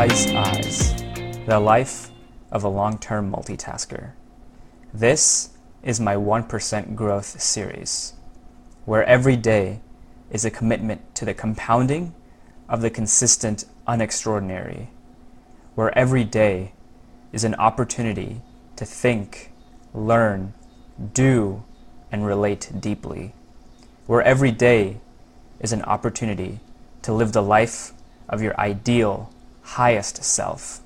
Sai's Eyes The Life of a Long Term Multitasker. This is my 1% Growth series, where every day is a commitment to the compounding of the consistent unextraordinary, where every day is an opportunity to think, learn, do, and relate deeply, where every day is an opportunity to live the life of your ideal, highest self.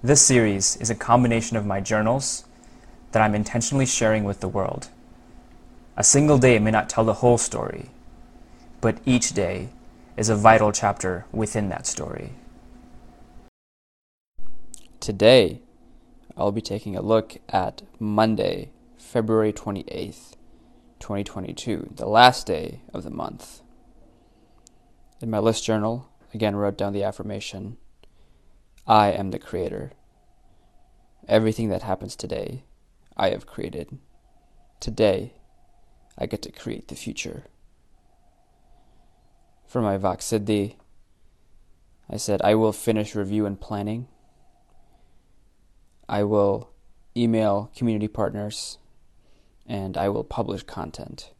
This series is a combination of my journals that I'm intentionally sharing with the world. A single day may not tell the whole story, but each day is a vital chapter within that story. Today, I'll be taking a look at Monday, February 28th, 2022, the last day of the month. In my list journal, again wrote down the affirmation I am the creator. Everything that happens today, I have created. Today, I get to create the future. For my Vak Siddhi, I said, I will finish review and planning. I will email community partners and I will publish content.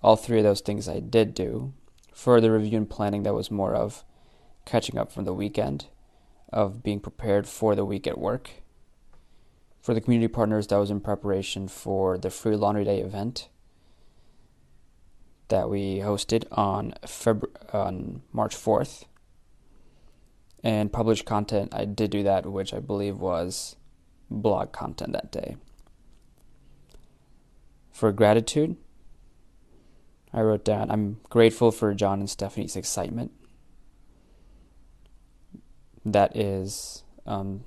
All three of those things I did do. For the review and planning, that was more of catching up from the weekend, of being prepared for the week at work. For the community partners, that was in preparation for the Free Laundry Day event that we hosted on February on March 4th. And published content, I did do that, which I believe was blog content that day. For gratitude, I wrote down, I'm grateful for John and Stephanie's excitement that is um,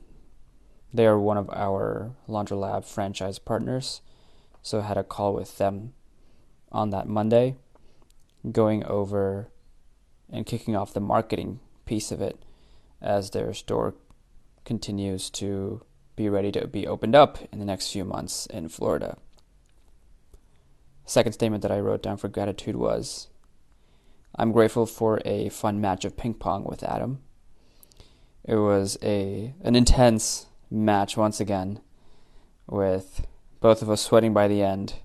they are one of our Laundry Lab franchise partners. So I had a call with them on that Monday, going over and kicking off the marketing piece of it as their store continues to be ready to be opened up in the next few months in Florida. Second statement that I wrote down for gratitude was I'm grateful for a fun match of ping pong with Adam. It was a an intense match once again, with both of us sweating by the end,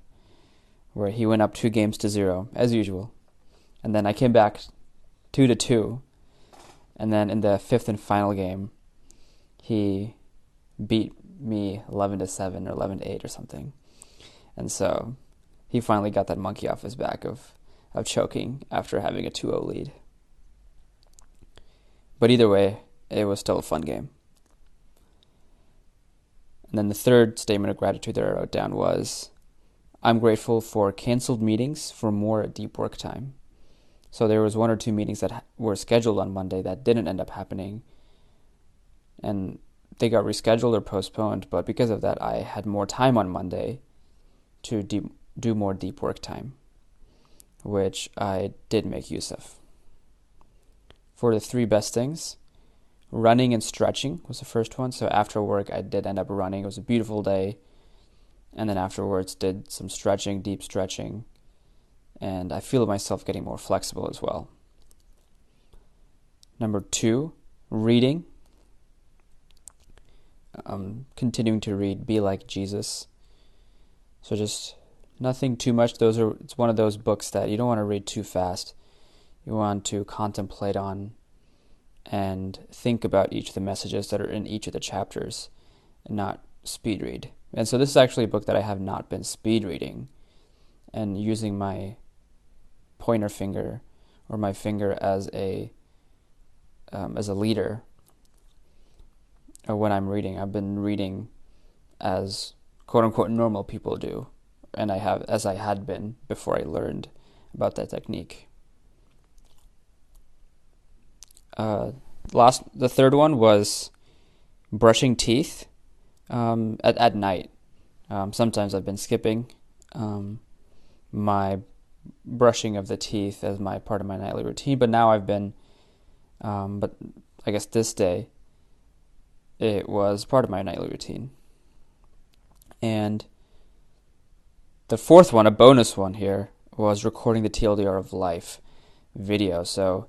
where he went up two games to zero as usual, and then I came back two to two, and then in the fifth and final game, he beat me eleven to seven or eleven to eight or something, and so he finally got that monkey off his back of of choking after having a 2-0 lead. But either way, it was still a fun game. And then the third statement of gratitude that I wrote down was I'm grateful for canceled meetings for more deep work time. So there was one or two meetings that were scheduled on Monday that didn't end up happening. And they got rescheduled or postponed, but because of that, I had more time on Monday to deep, do more deep work time, which I did make use of. For the three best things, running and stretching was the first one. So after work, I did end up running. It was a beautiful day. And then afterwards, did some stretching, deep stretching. And I feel myself getting more flexible as well. Number two, reading. Um, continuing to read Be Like Jesus. So just nothing too much. Those are it's one of those books that you don't want to read too fast. You want to contemplate on and think about each of the messages that are in each of the chapters and not speed read. And so this is actually a book that I have not been speed reading and using my pointer finger or my finger as a um, as a leader uh, when I'm reading. I've been reading as quote unquote normal people do, and I have as I had been before I learned about that technique. Uh, last, the third one was brushing teeth um, at at night. Um, sometimes I've been skipping um, my brushing of the teeth as my part of my nightly routine, but now I've been, um, but I guess this day it was part of my nightly routine. And the fourth one, a bonus one here, was recording the TLDR of life video. So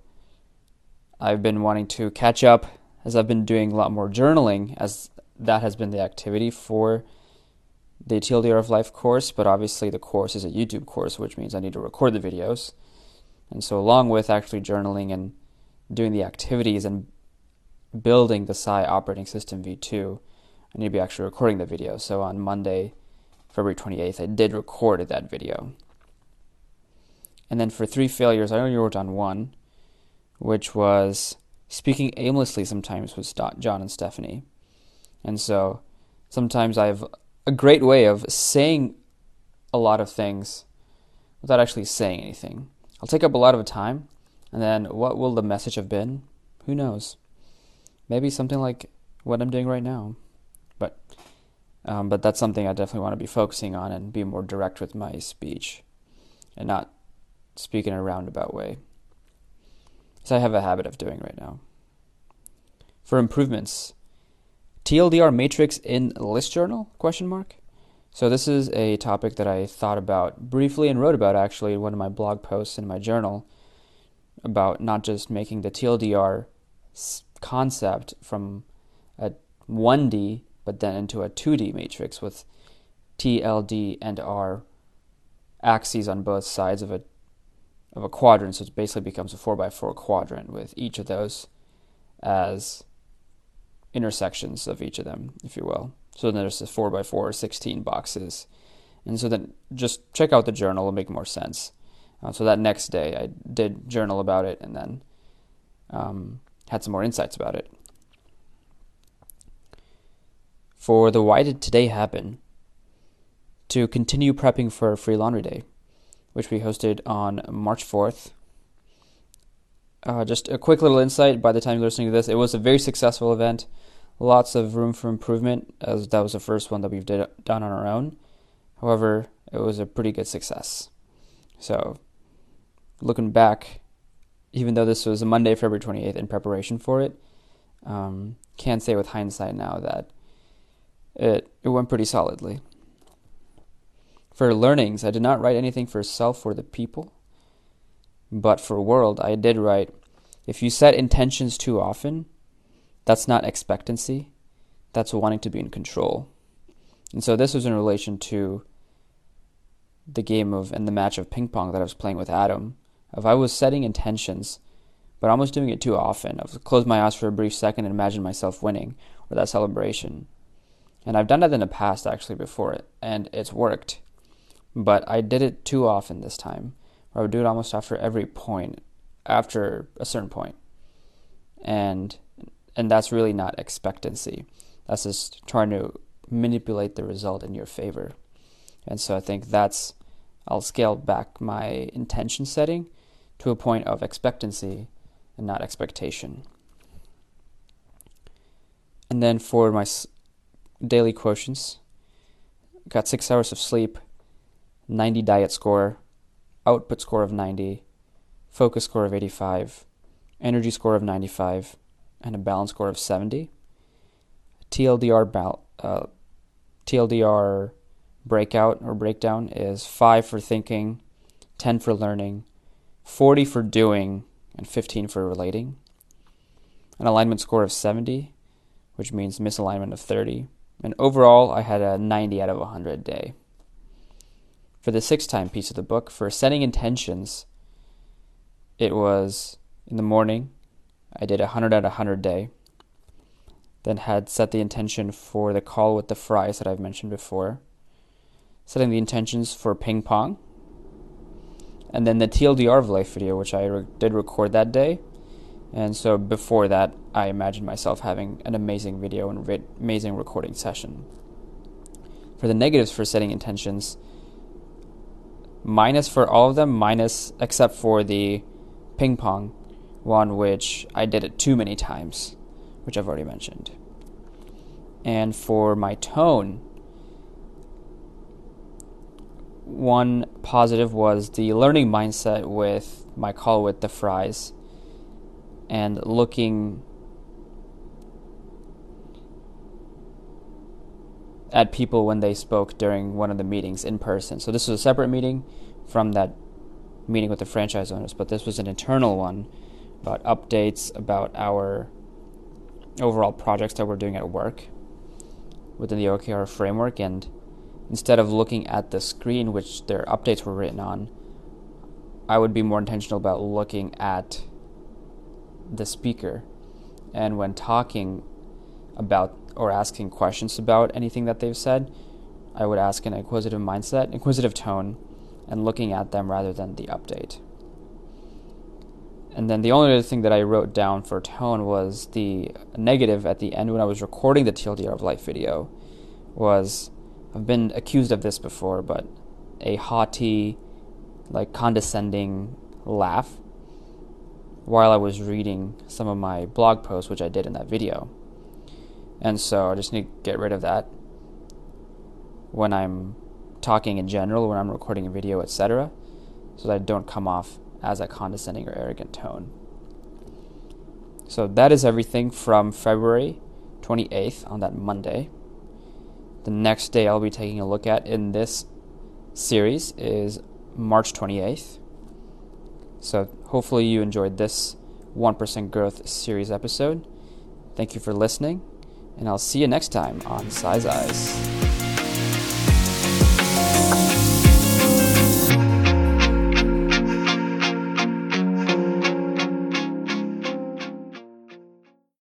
I've been wanting to catch up as I've been doing a lot more journaling, as that has been the activity for the TLDR of Life course, but obviously the course is a YouTube course, which means I need to record the videos. And so, along with actually journaling and doing the activities and building the Sai operating system v2, I need to be actually recording the video. So, on Monday, February 28th, I did record that video. And then for three failures, I only wrote on one, which was speaking aimlessly sometimes with John and Stephanie. And so sometimes I have a great way of saying a lot of things without actually saying anything. I'll take up a lot of time, and then what will the message have been? Who knows? Maybe something like what I'm doing right now. But um, but that's something I definitely want to be focusing on and be more direct with my speech and not speak in a roundabout way. As I have a habit of doing right now. For improvements, TLDR matrix in list journal? Question mark. So this is a topic that I thought about briefly and wrote about actually in one of my blog posts in my journal about not just making the TLDR concept from a 1D but then into a 2D matrix with TLD and R axes on both sides of a of a quadrant. So it basically becomes a 4x4 quadrant with each of those as intersections of each of them, if you will. So then there's a 4x4, 16 boxes. And so then just check out the journal, it'll make more sense. Uh, so that next day I did journal about it and then um, had some more insights about it for the Why Did Today Happen to continue prepping for Free Laundry Day, which we hosted on March 4th. Uh, just a quick little insight by the time you're listening to this, it was a very successful event. Lots of room for improvement, as that was the first one that we've did, done on our own. However, it was a pretty good success. So, looking back, even though this was a Monday, February 28th, in preparation for it, um, can say with hindsight now that it, it went pretty solidly. For learnings, I did not write anything for self or the people, but for world, I did write if you set intentions too often, that's not expectancy, that's wanting to be in control. And so this was in relation to the game of and the match of ping pong that I was playing with Adam. If I was setting intentions, but almost doing it too often, I would close my eyes for a brief second and imagine myself winning or that celebration. And I've done that in the past actually before it, and it's worked. But I did it too often this time. I would do it almost after every point, after a certain. And and that's really not expectancy. That's just trying to manipulate the result in your favor. And so I think that's I'll scale back my intention setting to a point of expectancy and not expectation. And then for my daily quotients. Got six hours of sleep, 90 diet score, output score of 90, focus score of 85, energy score of 95, and a balance score of 70. TLDR bal- uh, TLDR breakout or breakdown is 5 for thinking, 10 for learning, 40 for doing, and 15 for relating. An alignment score of 70, which means misalignment of 30. And overall, I had a 90 out of 100 day. For the sixth time piece of the book, for setting intentions, it was in the morning, I did a 100 out of 100 day. Then had set the intention for the call with the fries that I've mentioned before. Setting the intentions for ping pong. And then the TLDR of life video, which I re- did record that day. And so before that, I imagined myself having an amazing video and re- amazing recording session. For the negatives for setting intentions, minus for all of them, minus except for the ping pong one, which I did it too many times, which I've already mentioned. And for my tone, one positive was the learning mindset with my call with the fries and looking at people when they spoke during one of the meetings in person. So this was a separate meeting from that meeting with the franchise owners, but this was an internal one about updates about our overall projects that we're doing at work within the OKR framework. And instead of looking at the screen, which their updates were written on, I would be more intentional about looking at the speaker. And when talking about or asking questions about anything that they've said, I would ask an inquisitive mindset, inquisitive tone, and looking at them rather than the update. And then the only other thing that I wrote down for tone was the negative at the end when I was recording the TLDR of Life video was I've been accused of this before, but a haughty, like condescending laugh while I was reading some of my blog posts, which I did in that video. And so I just need to get rid of that when I'm talking in general, when I'm recording a video, etc., so that I don't come off as a condescending or arrogant tone. So that is everything from February 28th on that Monday. The next day I'll be taking a look at in this series is March 28th. So hopefully you enjoyed this 1% Growth series episode. Thank you for listening, and I'll see you next time on Sai's Eyes.